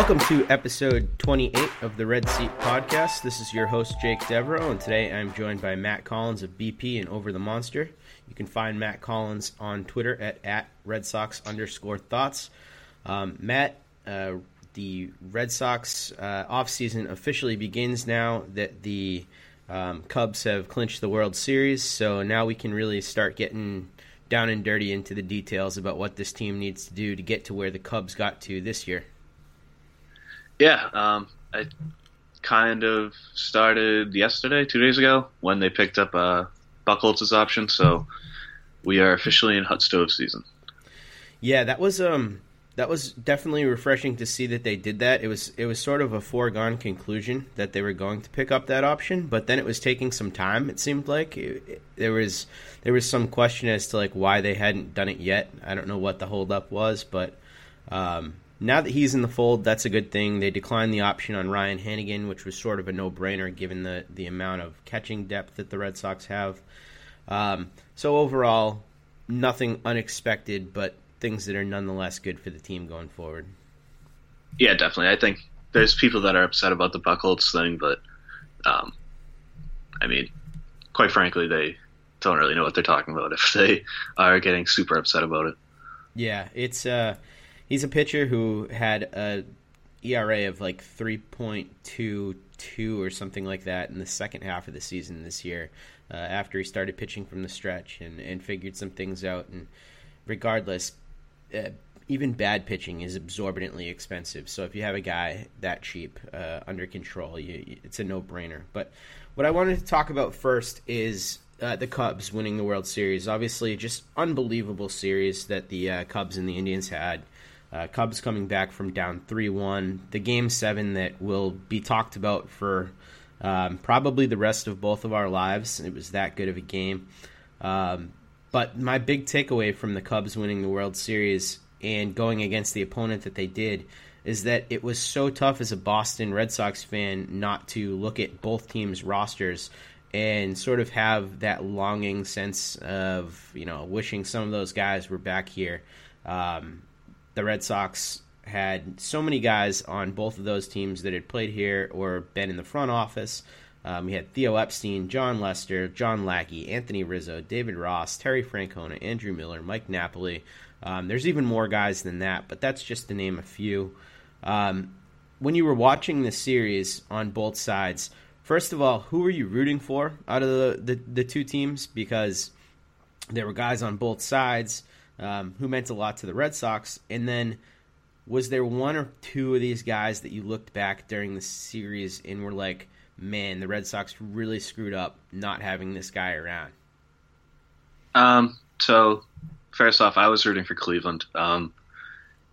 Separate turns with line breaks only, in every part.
Welcome to episode 28 of the Red Seat Podcast. This is your host, Jake Devereaux, and today I'm joined by Matt Collins of BP and Over the Monster. You can find Matt Collins on Twitter at, at Red Sox underscore thoughts. Um, Matt, uh, the Red Sox uh, offseason officially begins now that the um, Cubs have clinched the World Series, so now we can really start getting down and dirty into the details about what this team needs to do to get to where the Cubs got to this year.
Yeah, um, I kind of started yesterday, two days ago, when they picked up uh, Buchholz's option. So we are officially in hot stove season.
Yeah, that was um that was definitely refreshing to see that they did that. It was it was sort of a foregone conclusion that they were going to pick up that option, but then it was taking some time. It seemed like it, it, there was there was some question as to like why they hadn't done it yet. I don't know what the holdup was, but um, now that he's in the fold, that's a good thing. They declined the option on Ryan Hanigan, which was sort of a no brainer given the the amount of catching depth that the Red Sox have. Um, so overall, nothing unexpected, but things that are nonetheless good for the team going forward.
Yeah, definitely. I think there's people that are upset about the Buchholz thing, but um, I mean, quite frankly, they don't really know what they're talking about if they are getting super upset about it.
Yeah, it's uh, he's a pitcher who had a ERA of like three point two two or something like that in the second half of the season this year. Uh, after he started pitching from the stretch and, and figured some things out, and regardless, uh, even bad pitching is absorbently expensive. So if you have a guy that cheap uh, under control, you, it's a no brainer. But what I wanted to talk about first is uh, the Cubs winning the World Series. Obviously, just unbelievable series that the uh, Cubs and the Indians had. Uh, Cubs coming back from down 3 1. The game seven that will be talked about for um, probably the rest of both of our lives. It was that good of a game. Um, but my big takeaway from the Cubs winning the World Series and going against the opponent that they did is that it was so tough as a Boston Red Sox fan not to look at both teams' rosters and sort of have that longing sense of, you know, wishing some of those guys were back here. Um, the Red Sox had so many guys on both of those teams that had played here or been in the front office. Um, we had Theo Epstein, Jon Lester, John Lackey, Anthony Rizzo, David Ross, Terry Francona, Andrew Miller, Mike Napoli. Um, there's even more guys than that, but that's just to name a few. Um, when you were watching the series on both sides, first of all, who were you rooting for out of the, the, the two teams? Because there were guys on both sides um, who meant a lot to the Red Sox. And then was there one or two of these guys that you looked back during the series and were like, man, the Red Sox really screwed up not having this guy around?
Um, so first off, I was rooting for Cleveland. Um,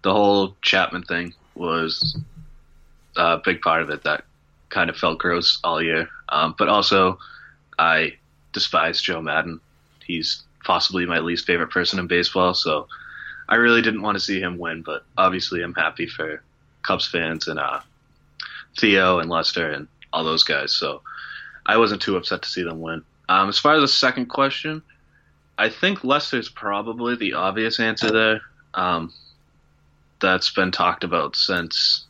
the whole Chapman thing was a big part of it that kind of felt gross all year. Um, but also, I despise Joe Madden. He's possibly my least favorite person in baseball, so I really didn't want to see him win. But obviously, I'm happy for Cubs fans and uh, Theo and Lester and all those guys. So I wasn't too upset to see them win. Um, as far as the second question, I think Lester's probably the obvious answer there. Um, that's been talked about since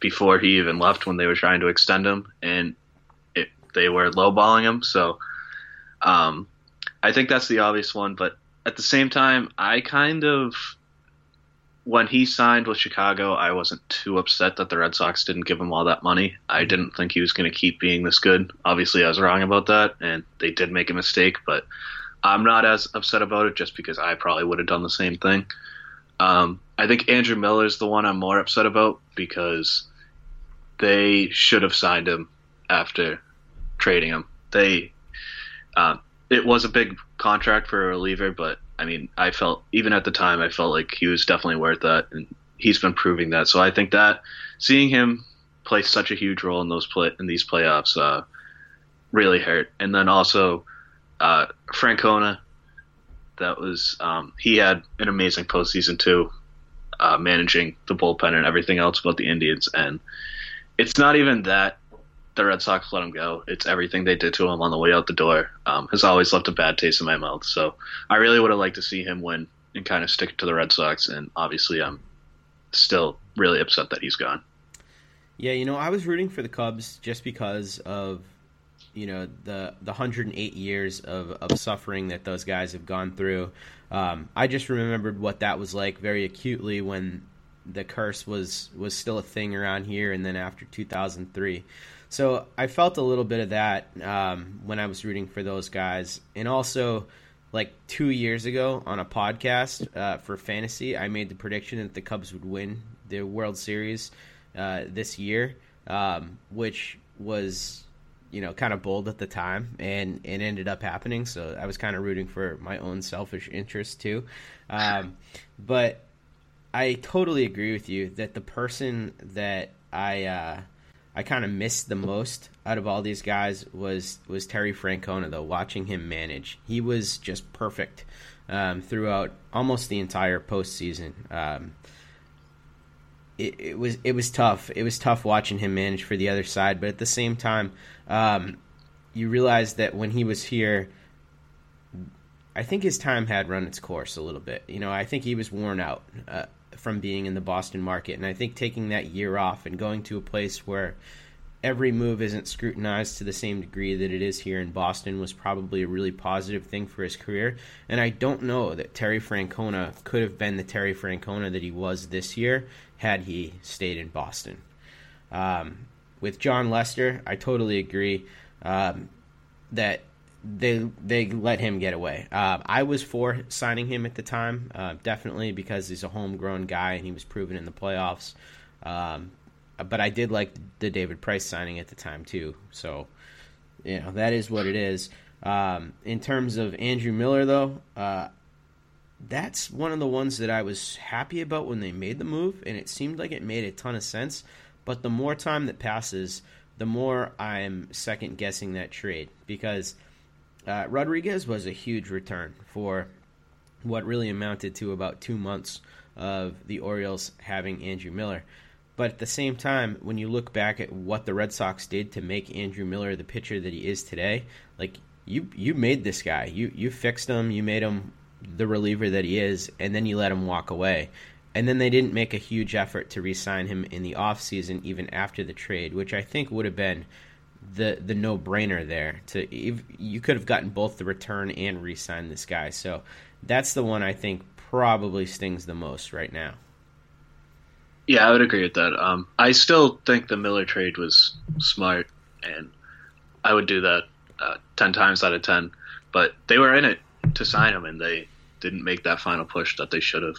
before he even left when they were trying to extend him and it, they were lowballing him. So um, I think that's the obvious one. But at the same time, I kind of when he signed with Chicago, I wasn't too upset that the Red Sox didn't give him all that money. I didn't think he was going to keep being this good. Obviously, I was wrong about that, and they did make a mistake, but I'm not as upset about it just because I probably would have done the same thing. Um, I think Andrew Miller is the one I'm more upset about because they should have signed him after trading him. They, uh, it was a big contract for a reliever, but I mean, I felt even at the time, I felt like he was definitely worth that, and he's been proving that. So I think that seeing him play such a huge role in those play in these playoffs uh, really hurt. And then also uh, Francona, that was um, he had an amazing postseason too, uh, managing the bullpen and everything else about the Indians. And it's not even that the Red Sox let him go. It's everything they did to him on the way out the door. Um, has always left a bad taste in my mouth. So I really would have liked to see him win and kind of stick to the Red Sox. And obviously, I'm still really upset that he's gone.
Yeah, you know, I was rooting for the Cubs just because of you know the the 108 years of, of suffering that those guys have gone through. Um, I just remembered what that was like very acutely when the curse was was still a thing around here, and then after 2003. So I felt a little bit of that um, when I was rooting for those guys, and also like two years ago on a podcast uh, for fantasy, I made the prediction that the Cubs would win the World Series uh, this year, um, which was you know kind of bold at the time, and it ended up happening. So I was kind of rooting for my own selfish interest too, um, but I totally agree with you that the person that I uh, I kind of missed the most out of all these guys was was Terry Francona. Though watching him manage, he was just perfect um, throughout almost the entire postseason. Um, it, it, was it was tough. It was tough watching him manage for the other side, but at the same time, um, you realize that when he was here, I think his time had run its course a little bit. You know, I think he was worn out. Uh, from being in the Boston market. And I think taking that year off and going to a place where every move isn't scrutinized to the same degree that it is here in Boston was probably a really positive thing for his career. And I don't know that Terry Francona could have been the Terry Francona that he was this year had he stayed in Boston. Um, with Jon Lester, I totally agree um, that they they let him get away. Uh, I was for signing him at the time, uh, definitely because he's a homegrown guy and he was proven in the playoffs. Um, but I did like the David Price signing at the time too. So, you know that is what it is. Um, in terms of Andrew Miller, though, uh, that's one of the ones that I was happy about when they made the move, and it seemed like it made a ton of sense. But the more time that passes, the more I'm second guessing that trade because uh, Rodriguez was a huge return for what really amounted to about two months of the Orioles having Andrew Miller. But at the same time, when you look back at what the Red Sox did to make Andrew Miller the pitcher that he is today, like you you made this guy. You you fixed him, you made him the reliever that he is, and then you let him walk away. And then they didn't make a huge effort to re-sign him in the offseason even after the trade, which I think would have been the the no brainer there. To you could have gotten both the return and re-sign this guy. So that's the one I think probably stings the most right now.
Yeah, I would agree with that. Um, I still think the Miller trade was smart, and I would do that uh, ten times out of ten. But they were in it to sign him, and they didn't make that final push that they should have.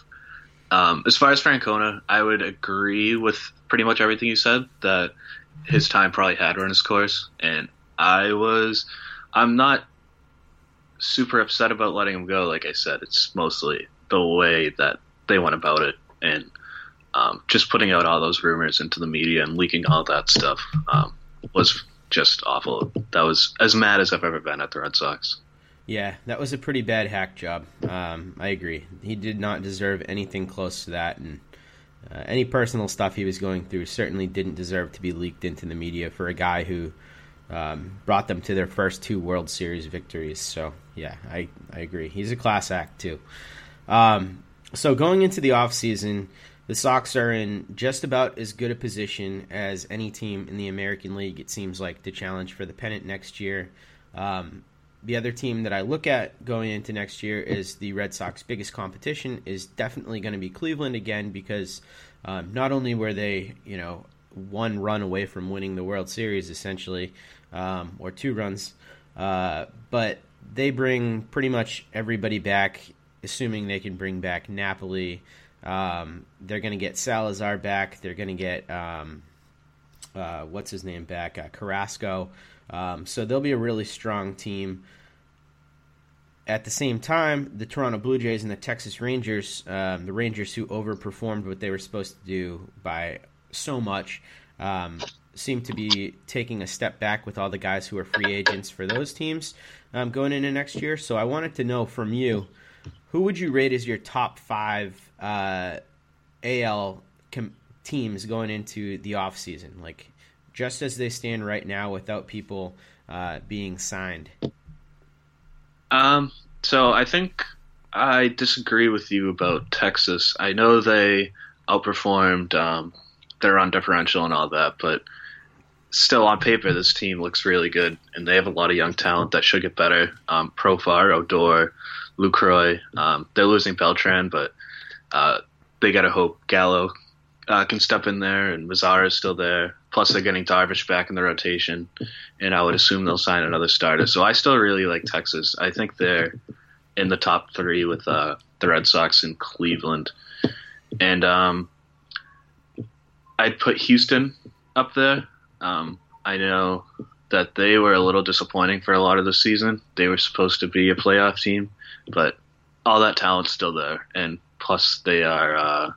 Um, as far as Francona, I would agree with pretty much everything you said. That his time probably had run its course, and I was, I'm not super upset about letting him go. Like I said, it's mostly the way that they went about it, and um, just putting out all those rumors into the media and leaking all that stuff um, was just awful. That was as mad as I've ever been at the Red Sox.
Yeah, that was a pretty bad hack job. Um, I agree. He did not deserve anything close to that, and uh, any personal stuff he was going through certainly didn't deserve to be leaked into the media for a guy who um, brought them to their first two World Series victories. So, yeah, I, I agree. He's a class act, too. Um, so, going into the offseason, the Sox are in just about as good a position as any team in the American League, it seems like, to challenge for the pennant next year. Um, the other team that I look at going into next year is the Red Sox biggest competition is definitely going to be Cleveland again because um, not only were they you know one run away from winning the World Series essentially um, or two runs, uh, but they bring pretty much everybody back, assuming they can bring back Napoli. Um, they're going to get Salazar back. They're going to get um, uh, what's his name back, uh, Carrasco. Um, so they'll be a really strong team. At the same time, the Toronto Blue Jays and the Texas Rangers, um, the Rangers who overperformed what they were supposed to do by so much, um, seem to be taking a step back with all the guys who are free agents for those teams um, going into next year. So I wanted to know from you, who would you rate as your top five uh, AL com- teams going into the offseason? Like, just as they stand right now without people uh, being signed?
Um, so I think I disagree with you about Texas. I know they outperformed um, their run differential and all that, but still on paper, this team looks really good, and they have a lot of young talent that should get better. Um, Profar, Odor, Lucroy, um, they're losing Beltran, but uh, they got to hope Gallo uh, can step in there, and Mazara is still there. Plus, they're getting Darvish back in the rotation, and I would assume they'll sign another starter. So I still really like Texas. I think they're in the top three with uh, the Red Sox and Cleveland, and um, I'd put Houston up there. Um, I know that they were a little disappointing for a lot of the season. They were supposed to be a playoff team, but all that talent's still there, and plus they are uh,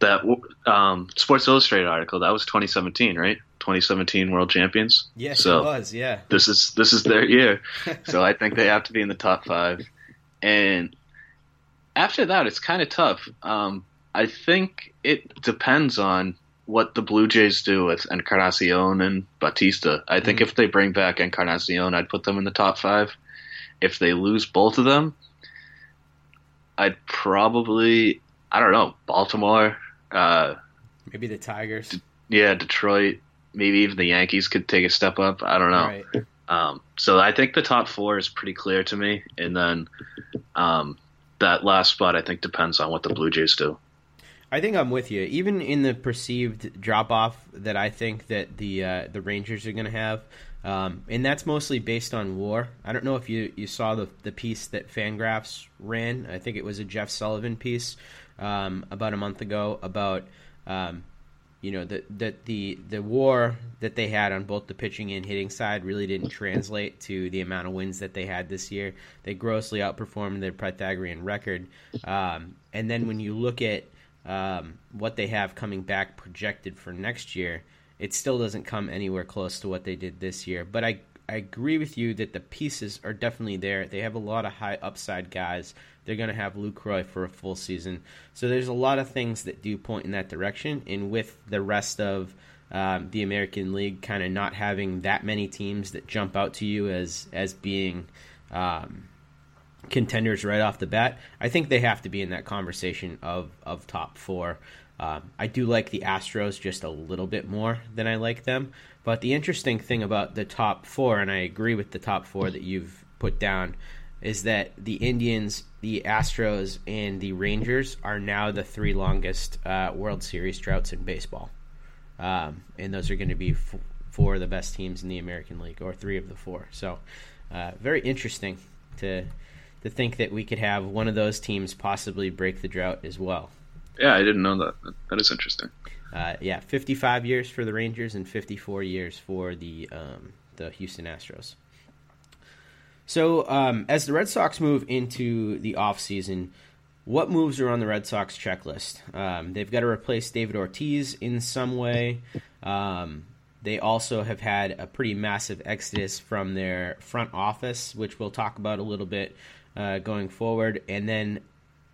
that um, Sports Illustrated article that was 2017, right? 2017 World Champions.
Yes, so it was. Yeah,
this is this is their year, so I think they have to be in the top five. And after that, it's kind of tough. Um, I think it depends on what the Blue Jays do with Encarnacion and Bautista. I think mm-hmm. if they bring back Encarnacion, I'd put them in the top five. If they lose both of them, I'd probably I don't know Baltimore. Uh,
maybe the Tigers.
D- yeah, Detroit. Maybe even the Yankees could take a step up. I don't know. Right. Um, so I think the top four is pretty clear to me, and then um, that last spot I think depends on what the Blue Jays do.
I think I'm with you. Even in the perceived drop off that I think that the uh, the Rangers are going to have, um, and that's mostly based on WAR. I don't know if you, you saw the the piece that Fangraphs ran. I think it was a Jeff Sullivan piece um, about a month ago about um, you know that that the the WAR that they had on both the pitching and hitting side really didn't translate to the amount of wins that they had this year. They grossly outperformed their Pythagorean record. Um, and then when you look at um, what they have coming back projected for next year, it still doesn't come anywhere close to what they did this year. But I I agree with you that the pieces are definitely there. They have a lot of high upside guys. They're going to have Lucroy for a full season. So there's a lot of things that do point in that direction. And with the rest of um, the American League kind of not having that many teams that jump out to you as as being um, contenders right off the bat. I think they have to be in that conversation of of top four. Um, I do like the Astros just a little bit more than I like them. But the interesting thing about the top four, and I agree with the top four that you've put down, is that the Indians, the Astros, and the Rangers are now the three longest uh, World Series droughts in baseball. Um, and those are going to be f- four of the best teams in the American League, or three of the four. So, uh, very interesting to to think that we could have one of those teams possibly break the drought as well.
Yeah, I didn't know that. That is interesting.
Uh, yeah, 55 years for the Rangers and 54 years for the um, the Houston Astros. So, um, as the Red Sox move into the offseason, what moves are on the Red Sox checklist? Um, they've got to replace David Ortiz in some way. Um, they also have had a pretty massive exodus from their front office, which we'll talk about a little bit uh, going forward. And then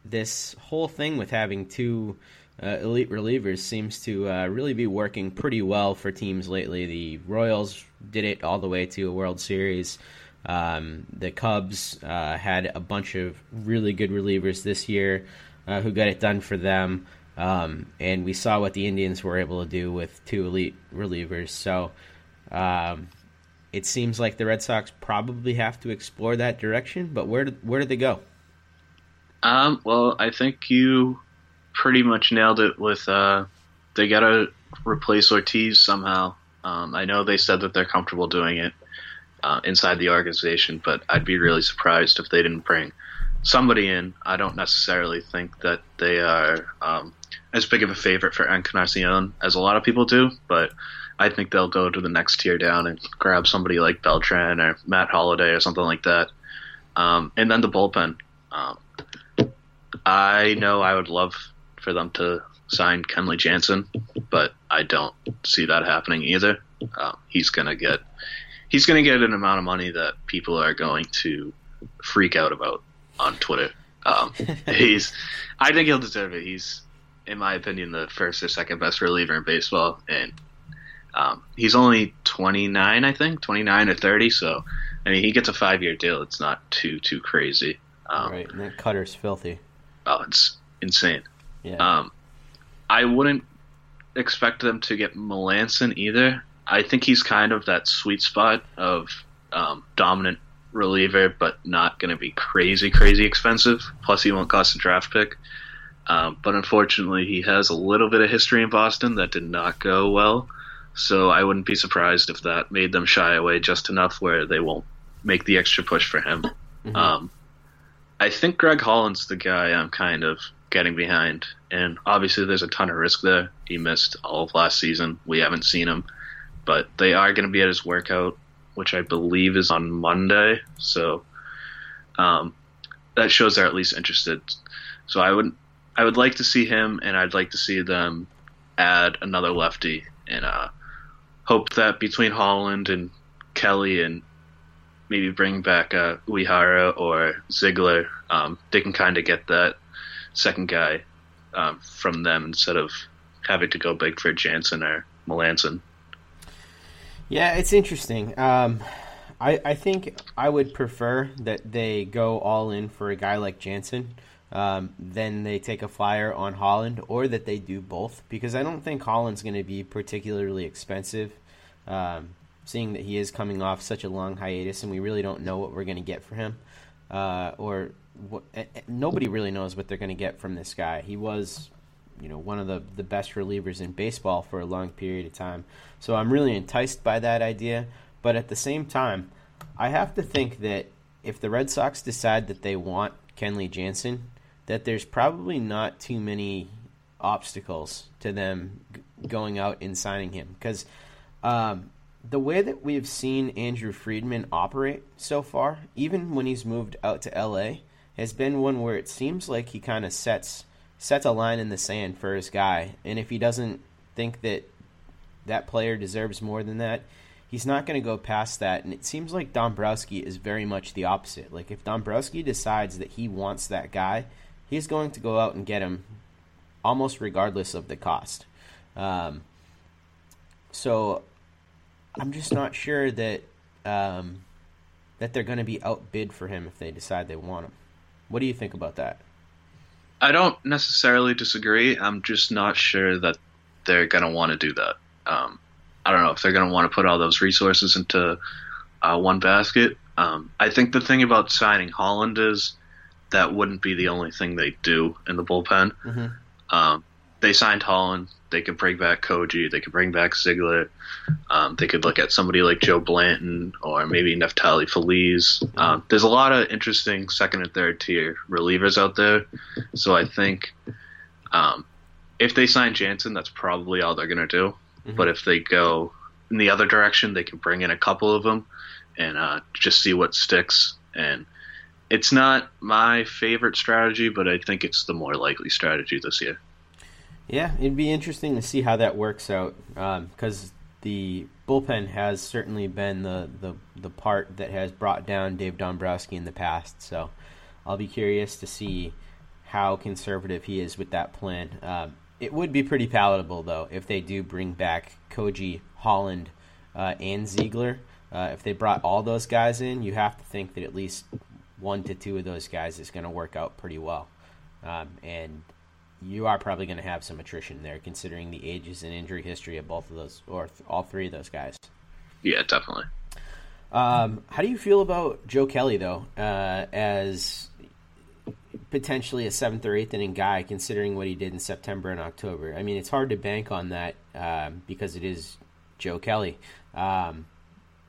this whole thing with having two uh, elite relievers seems to uh, really be working pretty well for teams lately. The Royals did it all the way to a World Series. Um, the Cubs uh, had a bunch of really good relievers this year uh, who got it done for them. Um, and we saw what the Indians were able to do with two elite relievers. So um, it seems like the Red Sox probably have to explore that direction. But where where did they go?
Um, well, I think you pretty much nailed it with uh, they got to replace Ortiz somehow. Um, I know they said that they're comfortable doing it uh, inside the organization, but I'd be really surprised if they didn't bring somebody in. I don't necessarily think that they are um, as big of a favorite for Encarnacion as a lot of people do, but I think they'll go to the next tier down and grab somebody like Beltran or Matt Holliday or something like that. Um, and then the bullpen. Um, I know I would love for them to sign Kenley Jansen, but I don't see that happening either. Um, he's gonna get he's gonna get an amount of money that people are going to freak out about on Twitter. Um, he's I think he'll deserve it. He's in my opinion the first or second best reliever in baseball, and um, he's only 29, I think, 29 or 30. So, I mean, he gets a five year deal. It's not too too crazy.
Um, right, and that cutter's filthy.
Oh, it's insane. Yeah. Um, I wouldn't expect them to get Melancon either. I think he's kind of that sweet spot of um, dominant reliever, but not going to be crazy, crazy expensive. Plus, he won't cost a draft pick. Um, but unfortunately, he has a little bit of history in Boston that did not go well. So I wouldn't be surprised if that made them shy away just enough where they won't make the extra push for him. Mm-hmm. Um, I think Greg Holland's the guy I'm kind of getting behind. And obviously, there's a ton of risk there. He missed all of last season. We haven't seen him. But they are going to be at his workout, which I believe is on Monday. So um, that shows they're at least interested. So I would I would like to see him, and I'd like to see them add another lefty, and uh, hope that between Holland and Kelly and maybe bring back uh, Uehara or Ziegler, um, they can kind of get that second guy um, from them instead of having to go big for Jansen or Melancon.
Yeah, it's interesting. Um, I, I think I would prefer that they go all in for a guy like Jansen. Um, then they take a flyer on Holland, or that they do both, because I don't think Holland's going to be particularly expensive, um, seeing that he is coming off such a long hiatus, and we really don't know what we're going to get for him, uh, or what, nobody really knows what they're going to get from this guy. He was, you know, one of the the best relievers in baseball for a long period of time. So I'm really enticed by that idea, but at the same time, I have to think that if the Red Sox decide that they want Kenley Jansen, that there's probably not too many obstacles to them going out and signing him because um, the way that we've seen Andrew Friedman operate so far, even when he's moved out to LA, has been one where it seems like he kind of sets sets a line in the sand for his guy, and if he doesn't think that that player deserves more than that, he's not going to go past that. And it seems like Dombrowski is very much the opposite. Like if Dombrowski decides that he wants that guy, he's going to go out and get him, almost regardless of the cost. Um, so I'm just not sure that um, that they're going to be outbid for him if they decide they want him. What do you think about that?
I don't necessarily disagree. I'm just not sure that they're going to want to do that. Um, I don't know if they're going to want to put all those resources into uh, one basket. Um, I think the thing about signing Holland is that wouldn't be the only thing they do in the bullpen. Mm-hmm. Um, they signed Holland. They could bring back Koji. They could bring back Ziegler. Um, they could look at somebody like Joe Blanton or maybe Neftali Feliz. Um, there's a lot of interesting second and third tier relievers out there. So I think um, if they sign Jansen, that's probably all they're going to do. Mm-hmm. But if they go in the other direction, they can bring in a couple of them and uh, just see what sticks. And it's not my favorite strategy, but I think it's the more likely strategy this year.
Yeah, it'd be interesting to see how that works out because um, the bullpen has certainly been the, the, the part that has brought down Dave Dombrowski in the past. So I'll be curious to see how conservative he is with that plan. Um, it would be pretty palatable though if they do bring back Koji, Holland, uh, and Ziegler. Uh, if they brought all those guys in, you have to think that at least one to two of those guys is going to work out pretty well. Um, and you are probably going to have some attrition there, considering the ages and injury history of both of those, or th- all three of those guys.
Yeah, definitely.
Um, how do you feel about Joe Kelly though, uh, as potentially a seventh or eighth inning guy, considering what he did in September and October? I mean, it's hard to bank on that um, because it is Joe Kelly. Um,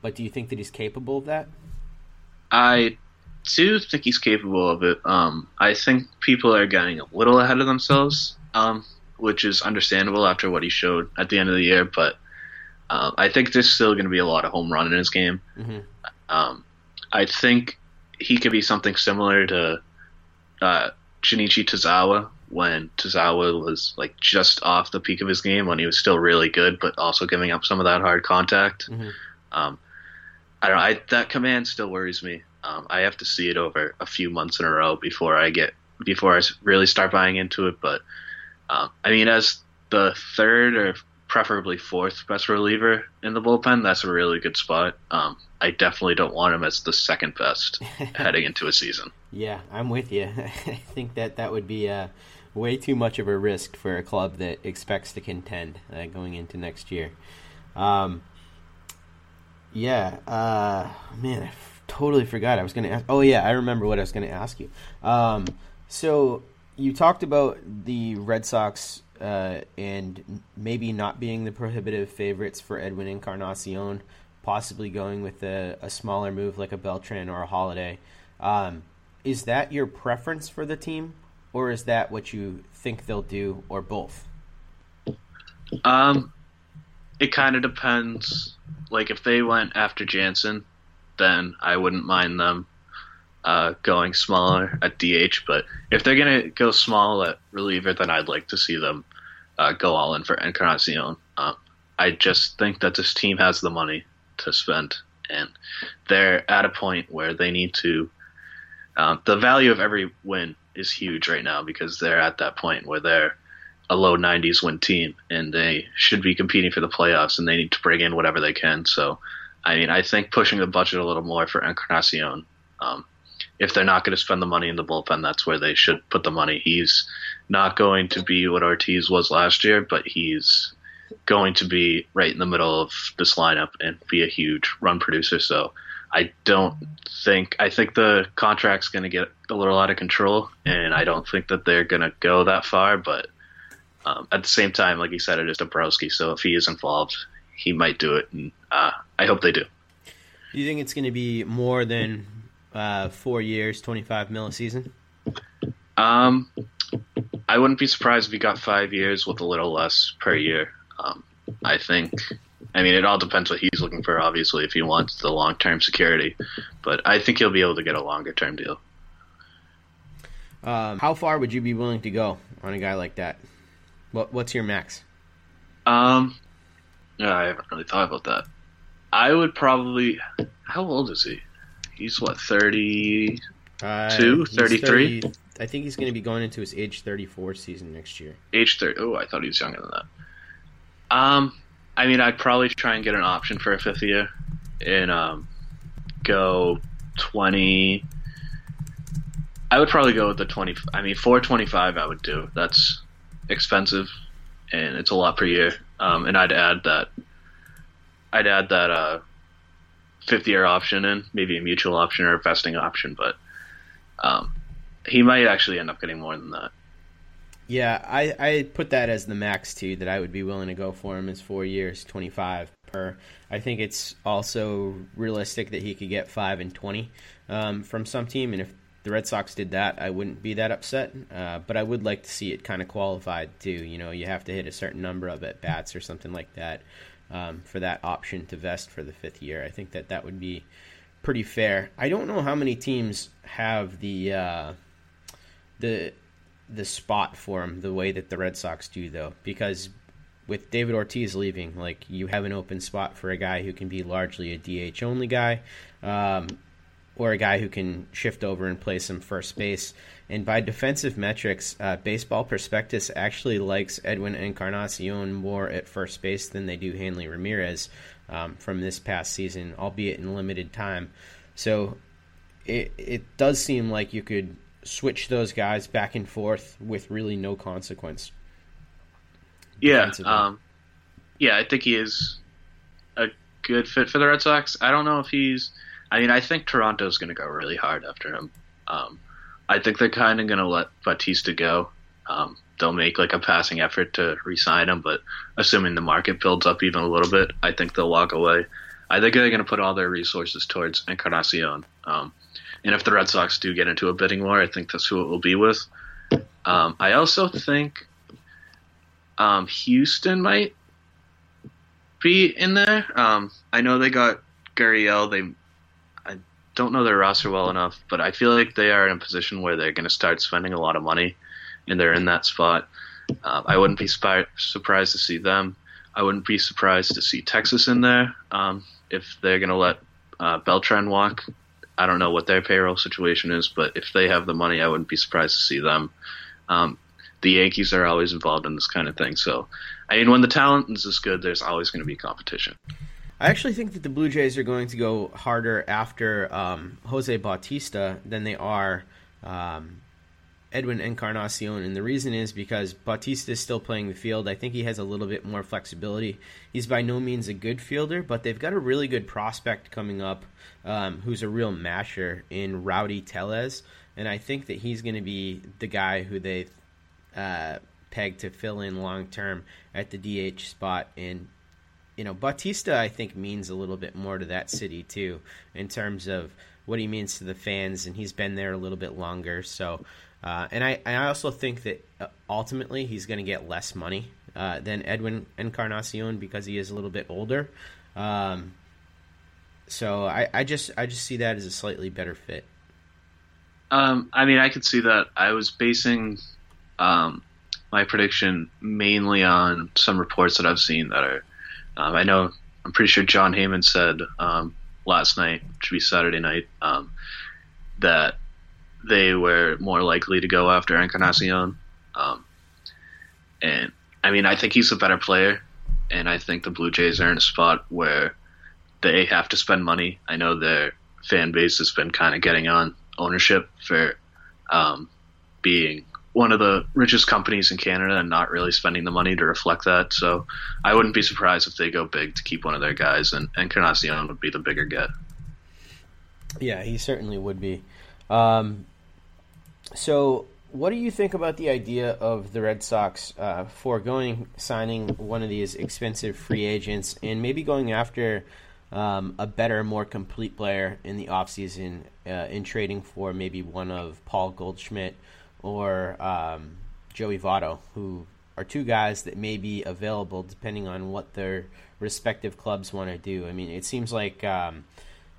but do you think that he's capable of that?
I do think he's capable of it. Um, I think people are getting a little ahead of themselves, um, which is understandable after what he showed at the end of the year. But uh, I think there's still going to be a lot of home run in his game. Mm-hmm. Um, I think he could be something similar to uh, Junichi Tazawa when Tazawa was like just off the peak of his game when he was still really good, but also giving up some of that hard contact. Mm-hmm. Um, I don't know. I, that command still worries me. Um, I have to see it over a few months in a row before I get before I really start buying into it. But um, I mean, as the third or preferably fourth best reliever in the bullpen, that's a really good spot. Um, I definitely don't want him as the second best heading into a season.
Yeah, I'm with you. I think that that would be a way too much of a risk for a club that expects to contend uh, going into next year. Um, yeah, uh, man, totally forgot. I was going to ask. Oh yeah, I remember what I was going to ask you. Um, so you talked about the Red Sox uh, and maybe not being the prohibitive favorites for Edwin Encarnacion, possibly going with a, a smaller move like a Beltran or a Holliday. Um, is that your preference for the team, or is that what you think they'll do, or both?
Um, it kind of depends. Like if they went after Jansen, then I wouldn't mind them uh, going smaller at DH. But if they're gonna go small at reliever, then I'd like to see them uh, go all in for Encarnacion. Um, I just think that this team has the money to spend, and they're at a point where they need to. Um, the value of every win is huge right now because they're at that point where they're a low 90s win team and they should be competing for the playoffs and they need to bring in whatever they can. So, I mean, I think pushing the budget a little more for Encarnacion. Um, if they're not going to spend the money in the bullpen, that's where they should put the money. He's not going to be what Ortiz was last year, but he's going to be right in the middle of this lineup and be a huge run producer. So I don't think I think the contract's going to get a little out of control, and I don't think that they're going to go that far. But um, at the same time, like you said, it is Dombrowski, so if he is involved, he might do it, and uh, I hope they do.
Do you think it's going to be more than uh, four years, twenty-five mil a season?
Um, I wouldn't be surprised if he got five years with a little less per year. Um, I think. I mean, it all depends what he's looking for. Obviously, if he wants the long-term security, but I think he'll be able to get a longer-term deal.
Um, how far would you be willing to go on a guy like that? What What's your max?
Um, yeah, I haven't really thought about that. I would probably. How old is he? He's what, 32, uh, 33? 30,
I think he's going to be going into his age 34 season next year.
Age 30. Oh, I thought he was younger than that. Um, I mean, I'd probably try and get an option for a fifth year and um, go 20. I would probably go with the 20. I mean, 425 I would do. That's expensive and it's a lot per year. Um, and I'd add that. I'd add that uh, fifth year option in, maybe a mutual option or a vesting option, but um, he might actually end up getting more than that.
Yeah, I, I put that as the max too that I would be willing to go for him is four years, twenty five per. I think it's also realistic that he could get five and twenty um, from some team, and if the Red Sox did that, I wouldn't be that upset. Uh, but I would like to see it kind of qualified too. You know, you have to hit a certain number of at bats or something like that um, for that option to vest for the fifth year. I think that that would be pretty fair. I don't know how many teams have the uh, the the spot for him the way that the Red Sox do, though, because with David Ortiz leaving, like you have an open spot for a guy who can be largely a DH only guy, um, or a guy who can shift over and play some first base. And by defensive metrics, uh, Baseball Prospectus actually likes Edwin Encarnacion more at first base than they do Hanley Ramirez um, from this past season, albeit in limited time. So it it does seem like you could switch those guys back and forth with really no consequence.
Yeah, um, yeah, I think he is a good fit for the Red Sox. I don't know if he's. I mean, I think Toronto's going to go really hard after him. Um, I think they're kind of going to let Bautista go. Um, they'll make like a passing effort to re-sign him, but assuming the market builds up even a little bit, I think they'll walk away. I think they're going to put all their resources towards Encarnacion. Um, and if the Red Sox do get into a bidding war, I think that's who it will be with. Um, I also think um, Houston might be in there. Um, I know they got Gurriel. They, don't know their roster well enough, but I feel like they are in a position where they're going to start spending a lot of money, and they're in that spot. Uh, I wouldn't be surprised to see them. I wouldn't be surprised to see Texas in there um, if they're going to let uh, Beltran walk. I don't know what their payroll situation is, but if they have the money, I wouldn't be surprised to see them. Um, the Yankees are always involved in this kind of thing. So, I mean, when the talent is this good, there's always going to be competition.
I actually think that the Blue Jays are going to go harder after um, Jose Bautista than they are um, Edwin Encarnacion, and the reason is because Bautista is still playing the field. I think he has a little bit more flexibility. He's by no means a good fielder, but they've got a really good prospect coming up um, who's a real masher in Rowdy Tellez, and I think that he's going to be the guy who they uh, peg to fill in long term at the DH spot. And you know, Bautista, I think means a little bit more to that city too, in terms of what he means to the fans, and he's been there a little bit longer. So, uh, and I, I also think that uh, ultimately he's going to get less money uh, than Edwin Encarnacion because he is a little bit older. Um, so I, I just I just see that as a slightly better fit.
Um, I mean, I could see that. I was basing um, my prediction mainly on some reports that I've seen that are. Um, I know I'm pretty sure Jon Heyman said um, last night, should be Saturday night, um, that they were more likely to go after Encarnacion. Um, and I mean, I think he's a better player, and I think the Blue Jays are in a spot where they have to spend money. I know their fan base has been kind of getting on ownership for um, being one of the richest companies in Canada and not really spending the money to reflect that. So I wouldn't be surprised if they go big to keep one of their guys, and Encarnacion would be the bigger get.
Yeah, he certainly would be. Um, so, what do you think about the idea of the Red Sox uh, foregoing signing one of these expensive free agents and maybe going after um, a better, more complete player in the offseason uh, in trading for maybe one of Paul Goldschmidt or um, Joey Votto, who are two guys that may be available depending on what their respective clubs want to do. I mean, it seems like um,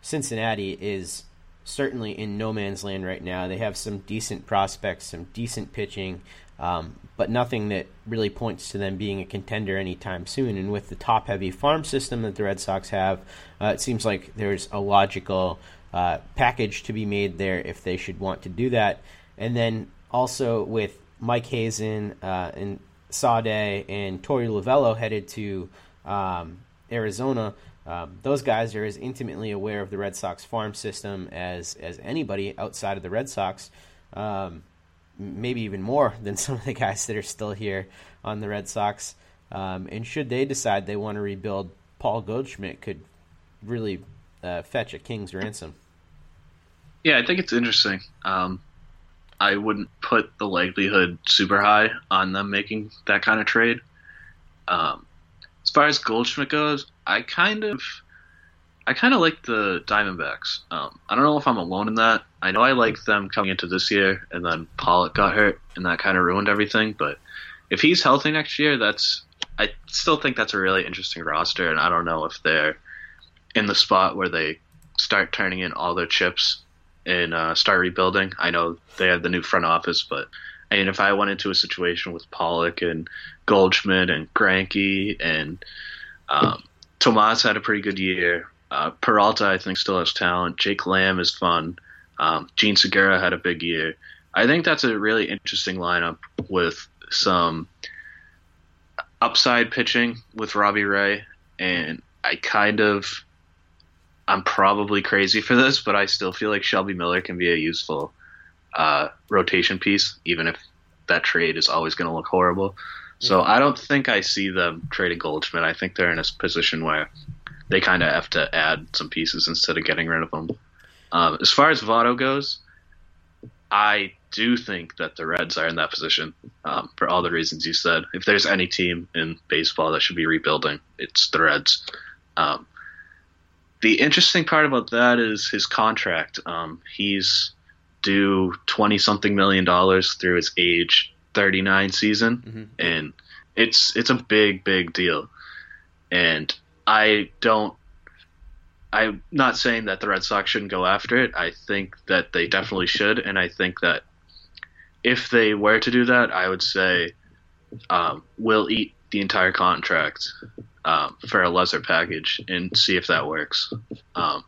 Cincinnati is certainly in no man's land right now. They have some decent prospects, some decent pitching, um, but nothing that really points to them being a contender anytime soon. And with the top heavy farm system that the Red Sox have, uh, it seems like there's a logical uh, package to be made there if they should want to do that. And then also with Mike Hazen uh, and Sawdaye and Torey Lovullo headed to um, Arizona. Um, those guys are as intimately aware of the Red Sox farm system as as anybody outside of the Red Sox. Um, maybe even more than some of the guys that are still here on the Red Sox. Um, and should they decide they want to rebuild, Paul Goldschmidt could really uh, fetch a king's ransom.
Yeah, I think it's interesting. Um, I wouldn't put the likelihood super high on them making that kind of trade. Um, as far as Goldschmidt goes, I kind of, I kind of like the Diamondbacks. Um, I don't know if I'm alone in that. I know I like them coming into this year, and then Pollock got hurt, and that kind of ruined everything. But if he's healthy next year, that's I still think that's a really interesting roster, and I don't know if they're in the spot where they start turning in all their chips and uh, start rebuilding. I know they have the new front office, but I mean, if I went into a situation with Pollock and Goldschmidt and Greinke and um, Tomas had a pretty good year. Uh, Peralta, I think, still has talent. Jake Lamb is fun. Um, Jean Segura had a big year. I think that's a really interesting lineup with some upside pitching with Robbie Ray, and I kind of I'm probably crazy for this, but I still feel like Shelby Miller can be a useful uh, rotation piece, even if that trade is always going to look horrible. So I don't think I see them trading Goldschmidt. I think they're in a position where they kind of have to add some pieces instead of getting rid of them. Um, as far as Votto goes, I do think that the Reds are in that position um, for all the reasons you said. If there's any team in baseball that should be rebuilding, it's the Reds. Um, the interesting part about that is his contract. Um, he's due twenty something million dollars through his age thirty nine season, mm-hmm. and it's it's a big big deal. And I don't. I'm not saying that the Red Sox shouldn't go after it. I think that they definitely should, and I think that if they were to do that, I would say um, we'll eat the entire contract um, for a lesser package and see if that works. Um,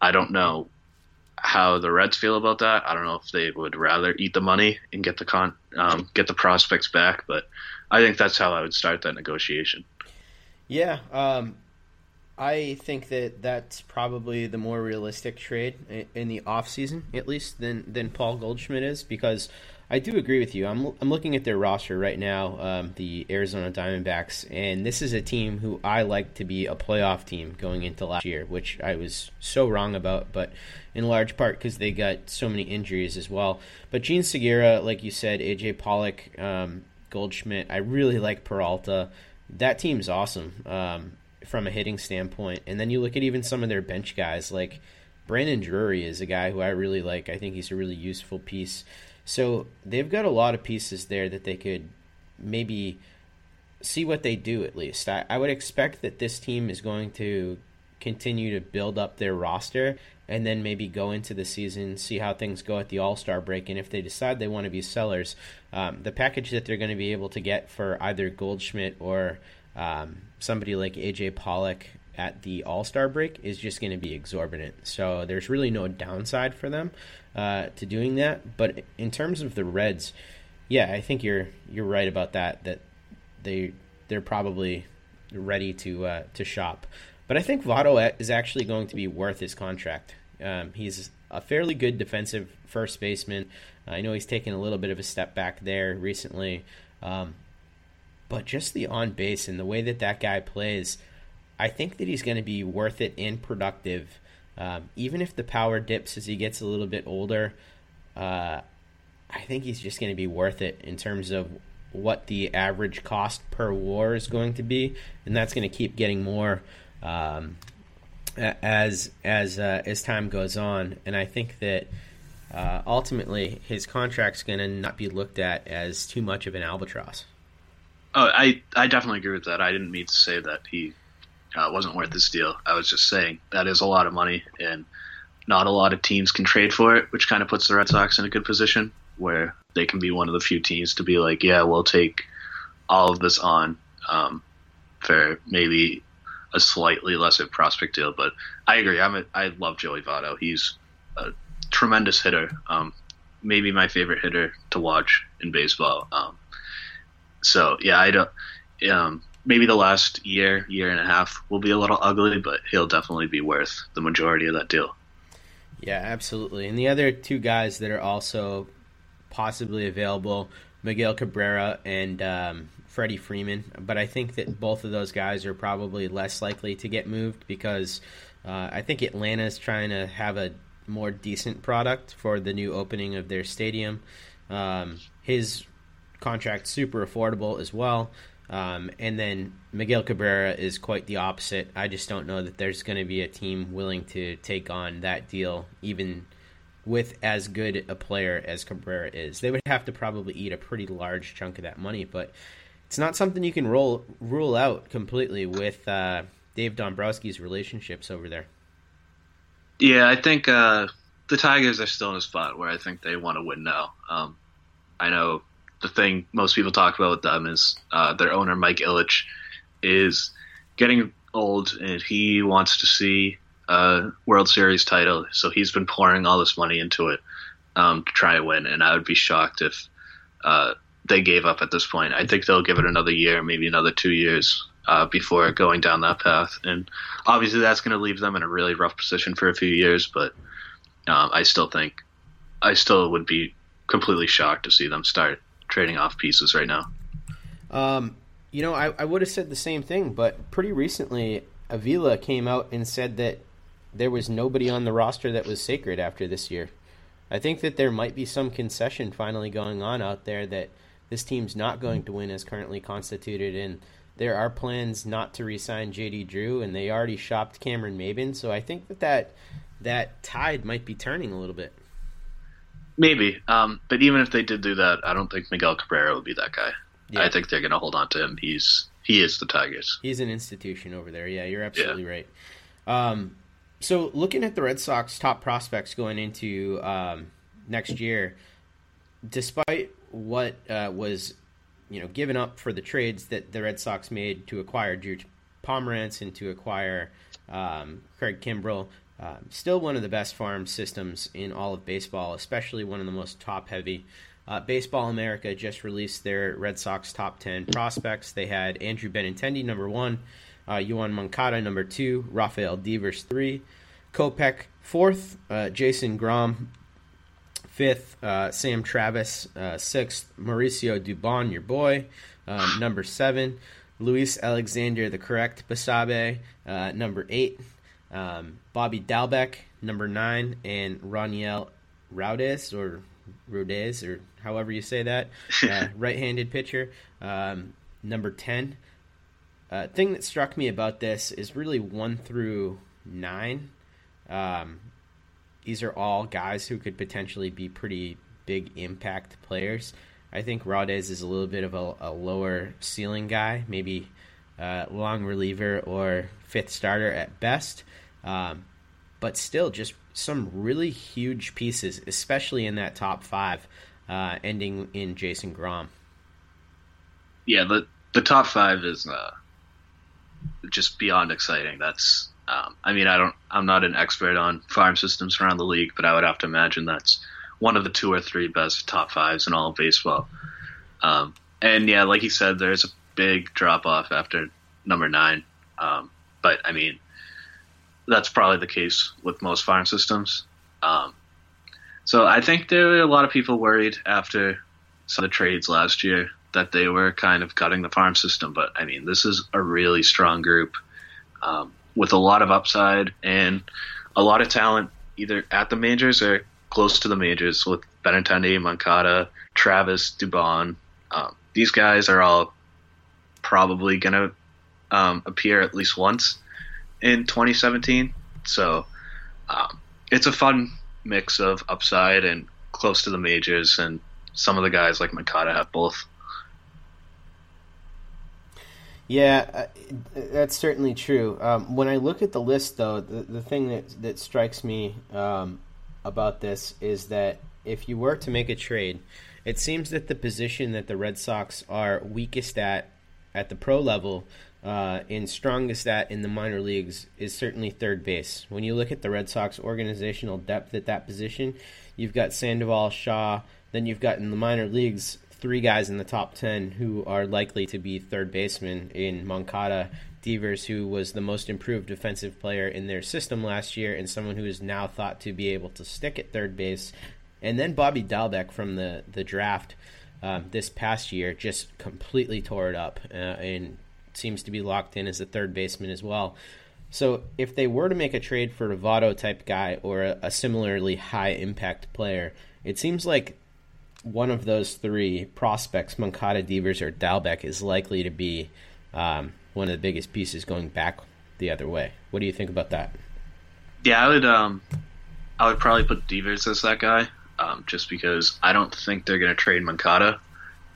I don't know how the Reds feel about that. I don't know if they would rather eat the money and get the con um, get the prospects back, but I think that's how I would start that negotiation.
Yeah, um, I think that that's probably the more realistic trade in the off season, at least, than than Paul Goldschmidt is, because I do agree with you. I'm I'm looking at their roster right now, um, the Arizona Diamondbacks, and this is a team who I like to be a playoff team going into last year, which I was so wrong about, but in large part because they got so many injuries as well. But Jean Segura, like you said, AJ Pollock, um, Goldschmidt, I really like Peralta. That team's awesome um, from a hitting standpoint, and then you look at even some of their bench guys like. Brandon Drury is a guy who I really like. I think he's a really useful piece. So they've got a lot of pieces there that they could maybe see what they do at least. I, I would expect that this team is going to continue to build up their roster and then maybe go into the season, see how things go at the All Star break, and if they decide they want to be sellers, um, the package that they're going to be able to get for either Goldschmidt or um, somebody like AJ Pollock at the All Star break is just going to be exorbitant. So there's really no downside for them uh, to doing that. But in terms of the Reds, yeah, I think you're you're right about that. That they they're probably ready to uh, to shop. But I think Votto is actually going to be worth his contract. Um, he's a fairly good defensive first baseman. I know he's taken a little bit of a step back there recently, um, but just the on base and the way that that guy plays, I think that he's going to be worth it and productive um, even if the power dips as he gets a little bit older, uh, I think he's just going to be worth it in terms of what the average cost per war is going to be, and that's going to keep getting more um, as as uh, as time goes on. And I think that uh, ultimately his contract's going to not be looked at as too much of an albatross.
Oh, I I definitely agree with that. I didn't mean to say that he uh, wasn't worth this deal. I was just saying that is a lot of money, and not a lot of teams can trade for it, which kind of puts the Red Sox in a good position where they can be one of the few teams to be like, yeah, we'll take all of this on um, for maybe a slightly lesser prospect deal. But I agree. I'm a, I love Joey Votto. He's a tremendous hitter. Um, maybe my favorite hitter to watch in baseball. Um, so yeah, I don't. Um, maybe the last year, year and a half will be a little ugly, but he'll definitely be worth the majority of that deal.
Yeah, absolutely. And the other two guys that are also possibly available, Miguel Cabrera and um, Freddie Freeman. But I think that both of those guys are probably less likely to get moved because uh, I think Atlanta is trying to have a more decent product for the new opening of their stadium. Um, his contract super affordable as well. Um, and then Miguel Cabrera is quite the opposite. I just don't know that there's going to be a team willing to take on that deal, even with as good a player as Cabrera is. They would have to probably eat a pretty large chunk of that money, but it's not something you can roll rule out completely with uh, Dave Dombrowski's relationships over there.
Yeah, I think uh, the Tigers are still in a spot where I think they want to win now. Um, I know the thing most people talk about with them is uh, their owner Mike Ilitch is getting old and he wants to see a World Series title, so he's been pouring all this money into it um, to try and win. And I would be shocked if uh, they gave up at this point. I think they'll give it another year, maybe another two years uh, before going down that path. And obviously, that's going to leave them in a really rough position for a few years. But um, I still think I still would be completely shocked to see them start trading off pieces right now.
Um, you know, I, I would have said the same thing, but pretty recently, Avila came out and said that there was nobody on the roster that was sacred after this year. I think that there might be some concession finally going on out there that this team's not going to win as currently constituted, and there are plans not to re-sign JD Drew, and they already shopped Cameron Maybin. So I think that that, that tide might be turning a little bit.
Maybe, um, but even if they did do that, I don't think Miguel Cabrera would be that guy. Yeah. I think they're going to hold on to him. He's he is the Tigers.
He's an institution over there. Yeah, you're absolutely yeah. right. Um, so looking at the Red Sox top prospects going into um, next year, despite what uh, was you know given up for the trades that the Red Sox made to acquire Drew Pomeranz and to acquire um, Craig Kimbrel, um, still one of the best farm systems in all of baseball, especially one of the most top heavy. Uh, baseball America just released their Red Sox top 10 prospects. They had Andrew Benintendi, number one, uh, Yoan Moncada, number two, Rafael Devers, three, Kopech, fourth, uh, Jason Groome, Fifth, uh, Sam Travis. Uh, sixth, Mauricio Dubon, your boy. Um, number seven, Luis Alexander, the correct Basabe. Uh, number eight, um, Bobby Dalbec, number nine, and Roniel Raudes or Rodez or however you say that, uh, right-handed pitcher. Um, number ten. Uh, thing that struck me about this is really one through nine. Um, these are all guys who could potentially be pretty big impact players. I think Rodez is a little bit of a, a lower ceiling guy, maybe uh, long reliever or fifth starter at best. Um, but still, just some really huge pieces, especially in that top five, uh, ending in Jason Groome.
Yeah, the the top five is uh, just beyond exciting. That's, um, I mean, I don't, I'm not an expert on farm systems around the league, but I would have to imagine that's one of the two or three best top fives in all of baseball. Um, and yeah, like you said, there's a big drop off after number nine. Um, but I mean, that's probably the case with most farm systems. Um, so I think there were a lot of people worried after some of the trades last year that they were kind of cutting the farm system. But I mean, this is a really strong group um, with a lot of upside and a lot of talent, either at the majors or close to the majors, with Benintendi, Moncada, Travis, Dubon. Um, these guys are all probably going to um, appear at least once in 2017. So um, it's a fun mix of upside and close to the majors, and some of the guys like Moncada have both.
Yeah, uh, that's certainly true. Um, when I look at the list, though, the, the thing that that strikes me um, about this is that if you were to make a trade, it seems that the position that the Red Sox are weakest at at the pro level uh, and strongest at in the minor leagues is certainly third base. When you look at the Red Sox organizational depth at that position, you've got Sandoval, Shaw, then you've got in the minor leagues three guys in the top 10 who are likely to be third basemen in Moncada, Devers, who was the most improved defensive player in their system last year, and someone who is now thought to be able to stick at third base. And then Bobby Dalbec from the, the draft um, this past year just completely tore it up uh, and seems to be locked in as a third baseman as well. So if they were to make a trade for a Votto type guy or a, a similarly high impact player, it seems like one of those three prospects, Moncada, Devers, or Dalbec, is likely to be um, one of the biggest pieces going back the other way. What do you think about that?
Yeah, I would. Um, I would probably put Devers as that guy, um, just because I don't think they're going to trade Moncada,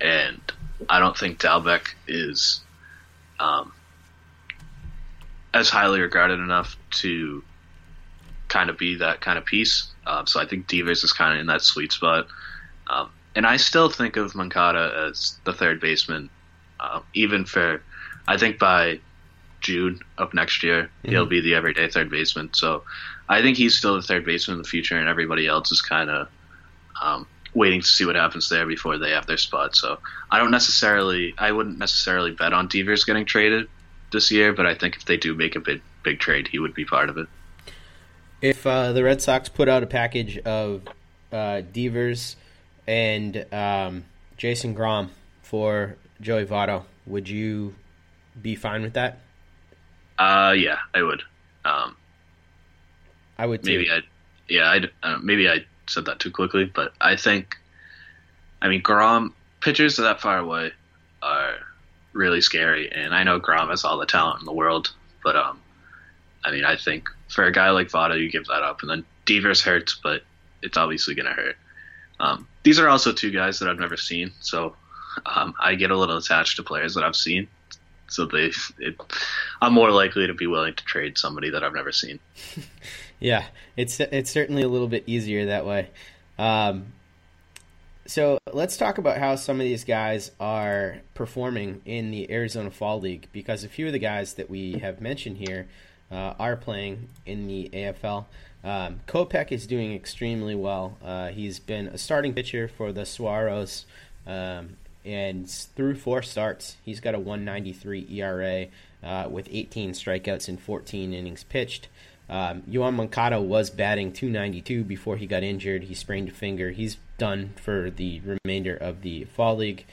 and I don't think Dalbec is um, as highly regarded enough to kind of be that kind of piece. Um, so I think Devers is kind of in that sweet spot. Um, and I still think of Moncada as the third baseman, uh, even for, I think by June of next year, mm-hmm. he'll be the everyday third baseman. So I think he's still the third baseman in the future, and everybody else is kind of um, waiting to see what happens there before they have their spot. So I don't necessarily, I wouldn't necessarily bet on Devers getting traded this year, but I think if they do make a big big trade, he would be part of it.
If uh, the Red Sox put out a package of uh, Devers and um, Jason Groome for Joey Votto, would you be fine with that?
Uh, yeah, I would. Um,
I would
too. maybe I, yeah, I uh, maybe I said that too quickly, but I think, I mean, Groome pitchers that far away are really scary, and I know Groome has all the talent in the world, but um, I mean, I think for a guy like Votto, you give that up, and then Devers hurts, but it's obviously going to hurt. Um, these are also two guys that I've never seen, so um, I get a little attached to players that I've seen. So they, it, I'm more likely to be willing to trade somebody that I've never seen.
yeah, it's it's certainly a little bit easier that way. Um, so let's talk about how some of these guys are performing in the Arizona Fall League because a few of the guys that we have mentioned here uh, are playing in the AFL. Um, Kopech is doing extremely well. Uh, he's been a starting pitcher for the Saguaros, um, and through four starts, he's got a 193 ERA uh, with 18 strikeouts in 14 innings pitched. Um, Yoan Moncada was batting 292 before he got injured. He sprained a finger. He's done for the remainder of the fall league.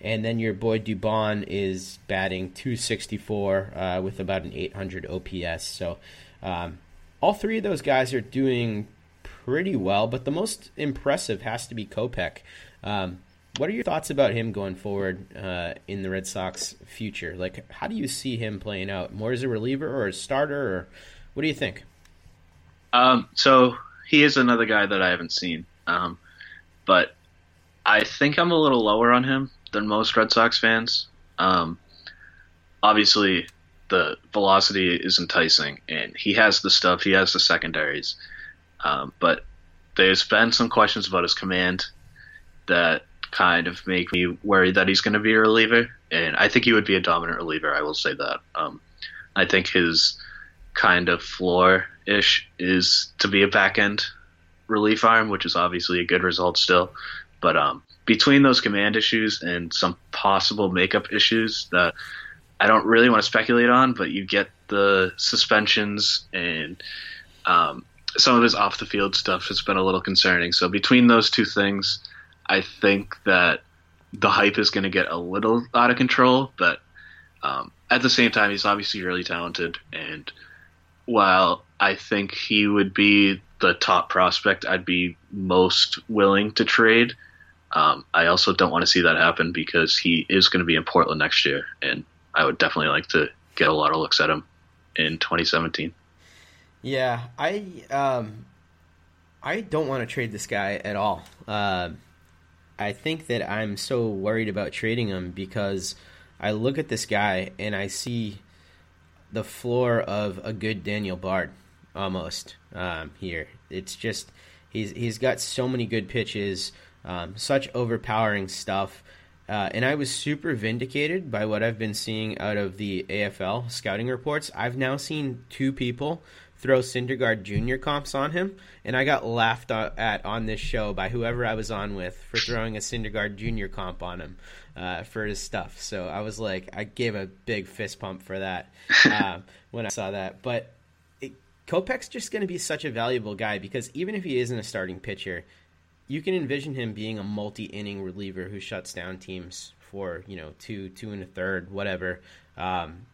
And then your boy Dubon is batting 264 uh, with about an 800 OPS. So um, all three of those guys are doing pretty well, but the most impressive has to be Kopech. Um, what are your thoughts about him going forward uh, in the Red Sox future? Like, how do you see him playing out? More as a reliever or a starter, or what do you think?
Um, so he is another guy that I haven't seen, um, but I think I'm a little lower on him than most Red Sox fans. Um, obviously, the velocity is enticing, and he has the stuff. He has the secondaries, um, but there's been some questions about his command that kind of make me worried that he's going to be a reliever. And I think he would be a dominant reliever. I will say that. Um, I think his kind of floor ish is to be a back end relief arm, which is obviously a good result still. But um, between those command issues and some possible makeup issues that I don't really want to speculate on, but you get the suspensions and um, some of his off the field stuff has been a little concerning. So between those two things, I think that the hype is going to get a little out of control. But um, at the same time, he's obviously really talented, and while I think he would be the top prospect, I'd be most willing to trade. Um, I also don't want to see that happen because he is going to be in Portland next year, and I would definitely like to get a lot of looks at him in 2017.
Yeah, I um, I don't want to trade this guy at all. Uh, I think that I'm so worried about trading him because I look at this guy and I see the floor of a good Daniel Bard almost um, here. It's just he's he's got so many good pitches, um, such overpowering stuff. Uh, and I was super vindicated by what I've been seeing out of the AFL scouting reports. I've now seen two people throw Syndergaard Jr. comps on him, and I got laughed at on this show by whoever I was on with for throwing a Syndergaard Jr. comp on him uh, for his stuff. So I was like, I gave a big fist pump for that uh, when I saw that. But it, Kopech's just going to be such a valuable guy because even if he isn't a starting pitcher, you can envision him being a multi-inning reliever who shuts down teams for you know two, two and a third, whatever. Um,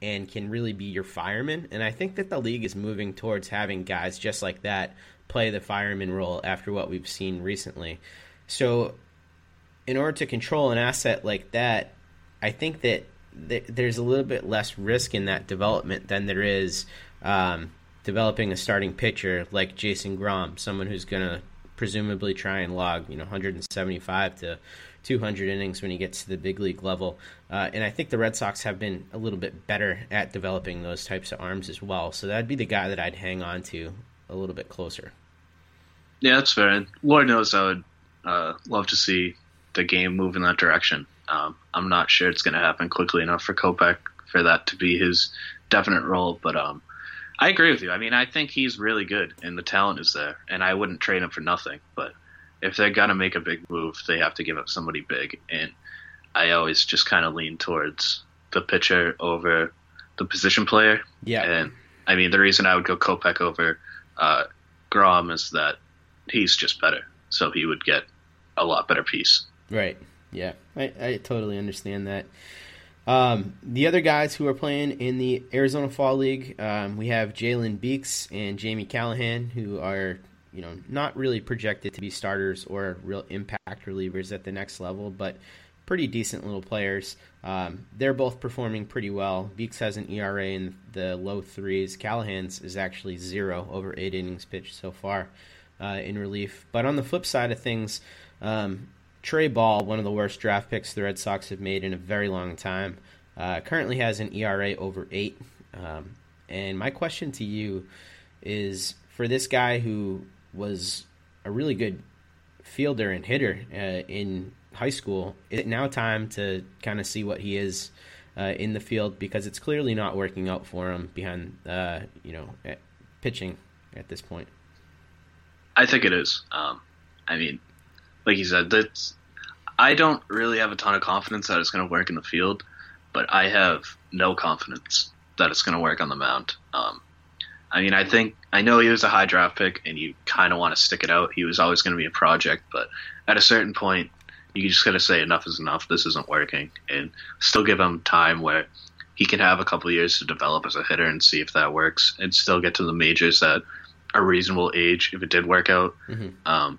and can really be your fireman. And I think that the league is moving towards having guys just like that play the fireman role after what we've seen recently. So, in order to control an asset like that, I think that th- there's a little bit less risk in that development than there is um, developing a starting pitcher like Jason Groome, someone who's going to presumably try and log, you know, 175 to 200 innings when he gets to the big league level. Uh, and I think the Red Sox have been a little bit better at developing those types of arms as well. So that'd be the guy that I'd hang on to a little bit closer.
Yeah, that's fair. And Lord knows I would uh, love to see the game move in that direction. Um, I'm not sure it's going to happen quickly enough for Kopech for that to be his definite role, but um, I agree with you. I mean, I think he's really good, and the talent is there, and I wouldn't trade him for nothing. But if they're gonna make a big move, they have to give up somebody big, and I always just kind of lean towards the pitcher over the position player.
Yeah,
and I mean the reason I would go Kopech over uh, Groome is that he's just better, so he would get a lot better piece.
Right. Yeah, I, I totally understand that. Um, the other guys who are playing in the Arizona Fall League, um, we have Jalen Beeks and Jamie Callahan, who are you know not really projected to be starters or real impact relievers at the next level, but pretty decent little players. Um, they're both performing pretty well. Beeks has an ERA in the low threes. Callahan's is actually zero over eight innings pitched so far uh, in relief. But on the flip side of things, um, Trey Ball, one of the worst draft picks the Red Sox have made in a very long time, uh, currently has an ERA over eight. Um, and my question to you is for this guy who was a really good fielder and hitter uh, in high school, is it now time to kind of see what he is uh, in the field because it's clearly not working out for him behind, uh, you know, pitching at this point?
I think it is. Um, I mean, like you said, that's I don't really have a ton of confidence that it's going to work in the field, but I have no confidence that it's going to work on the mound. Um, I mean, I think I know he was a high draft pick, and you kind of want to stick it out. He was always going to be a project, but at a certain point, you just got to say enough is enough. This isn't working, and still give him time where he can have a couple years to develop as a hitter and see if that works, and still get to the majors at a reasonable age if it did work out. Mm-hmm. Um,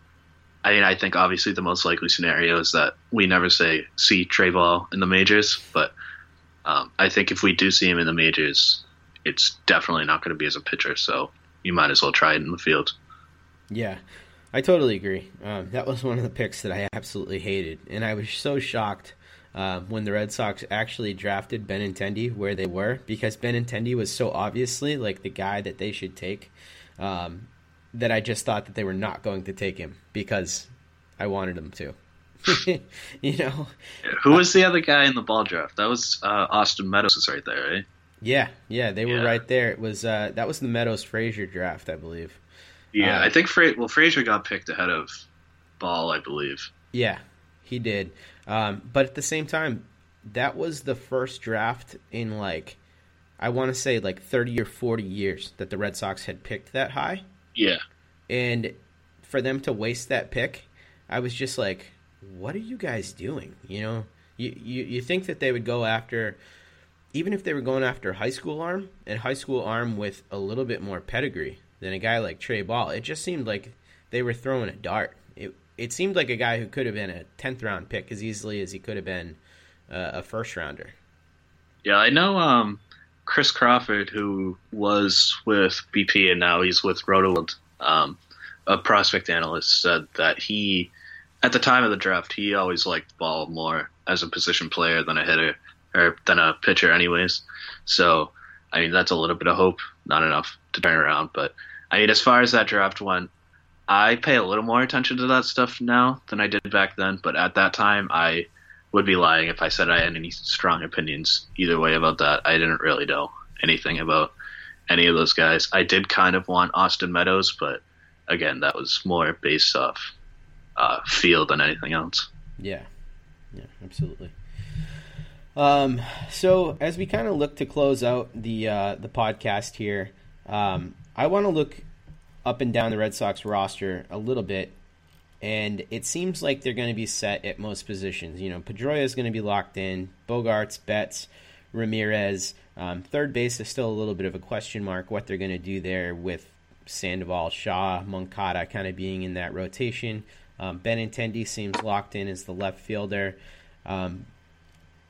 I mean, I think obviously the most likely scenario is that we never say see Trey Ball in the majors, but um, I think if we do see him in the majors, it's definitely not going to be as a pitcher. So you might as well try it in the field.
Yeah, I totally agree. Um, that was one of the picks that I absolutely hated, and I was so shocked uh, when the Red Sox actually drafted Benintendi where they were because Benintendi was so obviously like the guy that they should take um, that I just thought that they were not going to take him because I wanted them to. you know,
who was the other guy in the ball draft? That was uh, Austin Meadows is right there, right?
Yeah, yeah, they were yeah. right there. It was uh, that was the Meadows Frazier draft, I believe.
Yeah, uh, I think Fra- well Frazier got picked ahead of Ball, I believe.
Yeah, he did. Um, but at the same time, that was the first draft in like I want to say like 30 or 40 years that the Red Sox had picked that high.
Yeah.
And for them to waste that pick, I was just like, what are you guys doing? You know, you, you, you think that they would go after, even if they were going after high school arm and high school arm with a little bit more pedigree than a guy like Trey Ball, it just seemed like they were throwing a dart. It, it seemed like a guy who could have been a 10th round pick as easily as he could have been uh, a first rounder.
Yeah, I know um, Chris Crawford, who was with BP and now he's with Rotoworld, um, a prospect analyst, said that he, at the time of the draft, he always liked Ball more as a position player than a hitter or than a pitcher, anyways. So, I mean, that's a little bit of hope, not enough to turn around. But I mean, as far as that draft went, I pay a little more attention to that stuff now than I did back then. But at that time, I would be lying if I said I had any strong opinions either way about that. I didn't really know anything about any of those guys. I did kind of want Austin Meadows, but again, that was more based off uh, feel than anything else.
Yeah, yeah, absolutely. Um, so as we kind of look to close out the uh, the podcast here, um, I want to look up and down the Red Sox roster a little bit and it seems like they're going to be set at most positions. You know, Pedroia is going to be locked in, Bogaerts, Betts, Ramirez. Um, third base is still a little bit of a question mark what they're going to do there with Sandoval, Shaw, Moncada kind of being in that rotation. Um, Benintendi seems locked in as the left fielder. Um,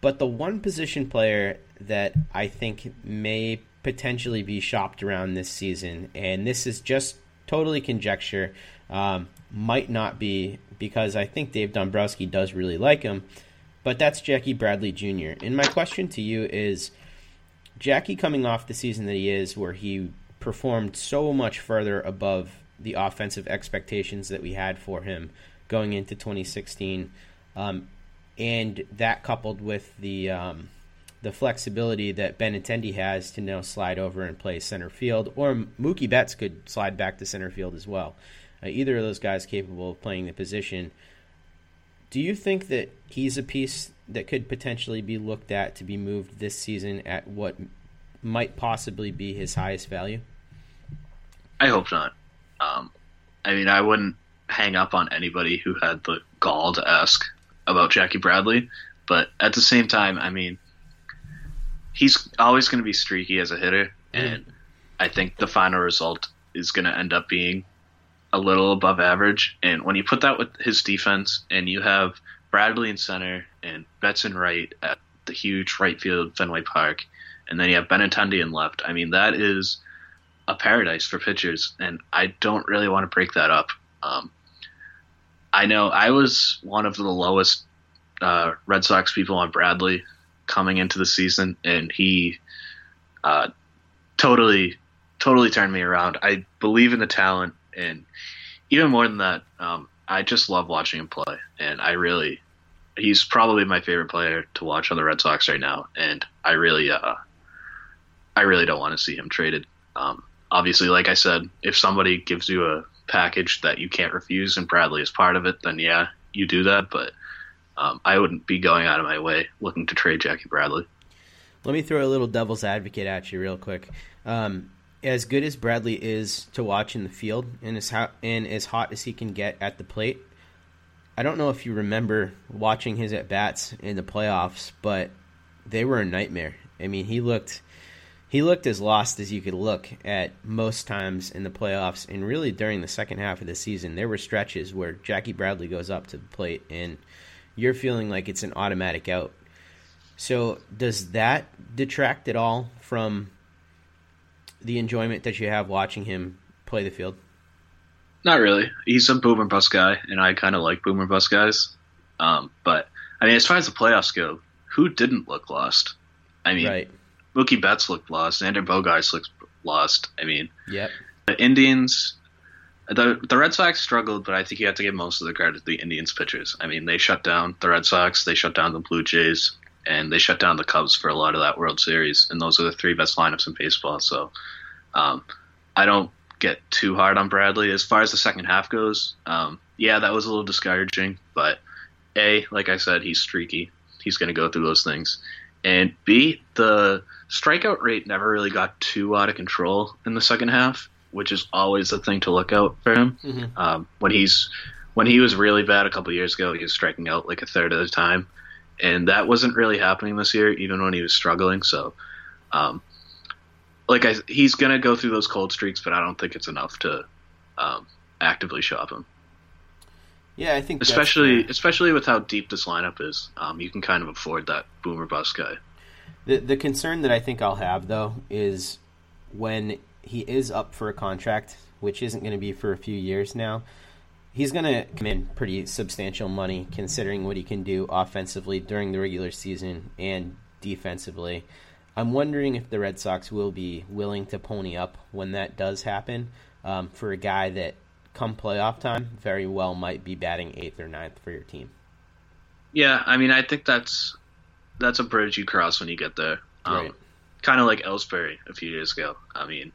but the one position player that I think may potentially be shopped around this season, and this is just totally conjecture, um, might not be because I think Dave Dombrowski does really like him, but that's Jackie Bradley Jr. And my question to you is Jackie coming off the season that he is, where he performed so much further above the offensive expectations that we had for him going into 2016, um, and that coupled with the um, the flexibility that Benintendi has to now slide over and play center field, or Mookie Betts could slide back to center field as well. Uh, either of those guys capable of playing the position. Do you think that he's a piece that could potentially be looked at to be moved this season at what might possibly be his highest value?
I hope not. Um, I mean, I wouldn't hang up on anybody who had the gall to ask about Jackie Bradley, but at the same time, I mean, he's always going to be streaky as a hitter, mm-hmm. and I think the final result is going to end up being a little above average. And when you put that with his defense, and you have Bradley in center and Betts in right at the huge right field Fenway Park, and then you have Benintendi in left. I mean, that is a paradise for pitchers, and I don't really want to break that up. Um, I know I was one of the lowest uh, Red Sox people on Bradley coming into the season, and he uh, totally, totally turned me around. I believe in the talent and even more than that, um, I just love watching him play, and I really, he's probably my favorite player to watch on the Red Sox right now, and I really, uh, I really don't want to see him traded. Um, obviously, like I said, if somebody gives you a package that you can't refuse, and Bradley is part of it, then yeah, you do that. But um, I wouldn't be going out of my way looking to trade Jackie Bradley.
Let me throw a little devil's advocate at you real quick. Um, as good as Bradley is to watch in the field and as hot, and as hot as he can get at the plate, I don't know if you remember watching his at bats in the playoffs, but they were a nightmare. I mean, he looked he looked as lost as you could look at most times in the playoffs, and really during the second half of the season, there were stretches where Jackie Bradley goes up to the plate and you're feeling like it's an automatic out. So, does that detract at all from the enjoyment that you have watching him play the field?
Not really. He's a boomer bust guy, and I kind of like boomer bust guys. Um, but I mean, as far as the playoffs go, who didn't look lost? I mean, right. Mookie Betts looked lost. Xander Bogaerts looked lost. I mean,
yep.
The Indians, the the Red Sox struggled, but I think you have to give most of the credit to the Indians pitchers. I mean, they shut down the Red Sox, they shut down the Blue Jays, and they shut down the Cubs for a lot of that World Series. And those are the three best lineups in baseball. So, um, I don't get too hard on Bradley. As far as the second half goes, um, yeah, that was a little discouraging. But A, like I said, he's streaky. He's going to go through those things. And B, the strikeout rate never really got too out of control in the second half, which is always the thing to look out for him. Mm-hmm. Um, when he's when he was really bad a couple years ago, he was striking out like a third of the time, and that wasn't really happening this year, even when he was struggling. So, um, like I, he's gonna go through those cold streaks, but I don't think it's enough to um, actively shop him.
Yeah, I think
especially especially with how deep this lineup is, um, you can kind of afford that boomer bust guy.
The the concern that I think I'll have though is when he is up for a contract, which isn't going to be for a few years now. He's going to come in pretty substantial money considering what he can do offensively during the regular season and defensively. I'm wondering if the Red Sox will be willing to pony up when that does happen um, for a guy that, come playoff time, very well might be batting eighth or ninth for your team.
Yeah, I mean, I think that's that's a bridge you cross when you get there. Um, right. Kind of like Ellsbury a few years ago. I mean,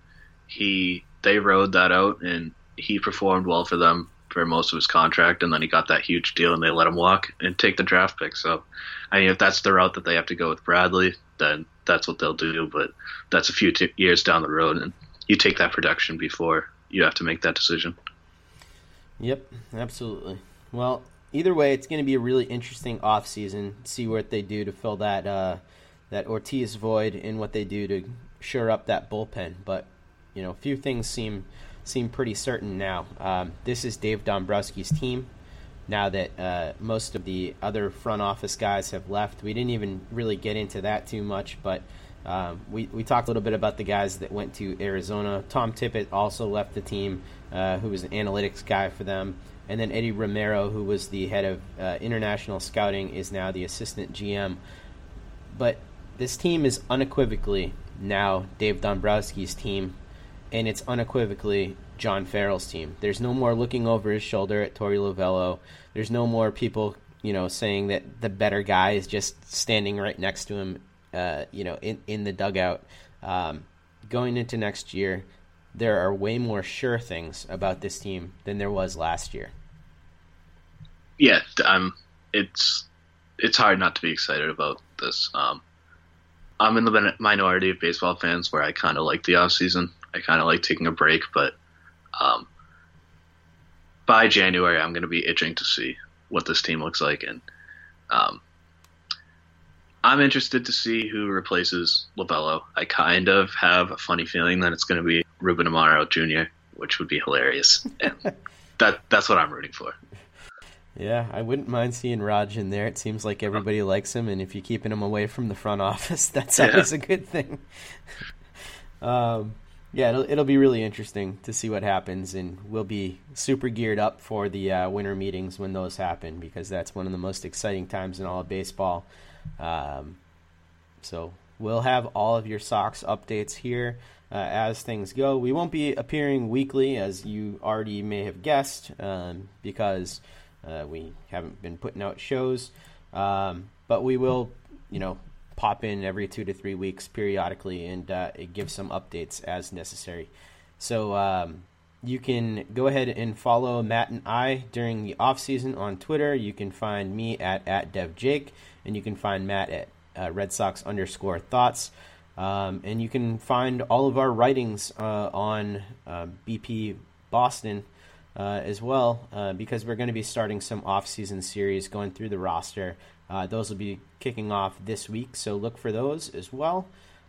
he they rode that out and he performed well for them for most of his contract, and then he got that huge deal, and they let him walk and take the draft pick. So, I mean, if that's the route that they have to go with Bradley, then that's what they'll do. But that's a few t- years down the road, and you take that production before you have to make that decision.
Yep, absolutely. Well, either way, it's going to be a really interesting off season. See what they do to fill that uh, that Ortiz void and what they do to shore up that bullpen. But you know, a few things seem seem pretty certain now. Um, this is Dave Dombrowski's team now that uh, most of the other front office guys have left. We didn't even really get into that too much, but um, we, we talked a little bit about the guys that went to Arizona. Tom Tippett also left the team, uh, who was an analytics guy for them. And then Eddie Romero, who was the head of uh, international scouting, is now the assistant GM. But this team is unequivocally now Dave Dombrowski's team, and it's unequivocally John Farrell's team. There's no more looking over his shoulder at Torey Lovullo. There's no more people, you know, saying that the better guy is just standing right next to him, uh, you know, in in the dugout. Um, going into next year, there are way more sure things about this team than there was last year.
Yeah, um, it's it's hard not to be excited about this. Um, I'm in the minority of baseball fans where I kind of like the off season. I kind of like taking a break, but um, by January, I'm going to be itching to see what this team looks like, and um, I'm interested to see who replaces Lovullo. I kind of have a funny feeling that it's going to be Ruben Amaro Jr., which would be hilarious, and that that's what I'm rooting for.
Yeah, I wouldn't mind seeing Raj in there. It seems like everybody likes him, and if you're keeping him away from the front office, that's always yeah. a good thing. um, yeah, it'll it'll be really interesting to see what happens, and we'll be super geared up for the uh, winter meetings when those happen because that's one of the most exciting times in all of baseball. Um, so we'll have all of your Sox updates here uh, as things go. We won't be appearing weekly, as you already may have guessed, um, because uh, we haven't been putting out shows. Um, but we will, you know, pop in every two to three weeks periodically and uh, give some updates as necessary. So um, you can go ahead and follow Matt and I during the off season on Twitter. You can find me at at DevJake, and you can find Matt at uh, Red Sox underscore thoughts. Um, and you can find all of our writings uh, on uh, BP Boston as well, uh, because we're going to be starting some off-season series going through the roster. Uh, those will be kicking off this week, so look for those as well.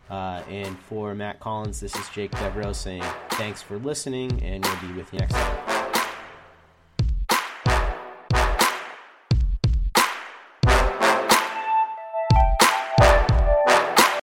Uh, and for Matt Collins, this is Jake Devereaux saying thanks for listening, and we'll be with you next time.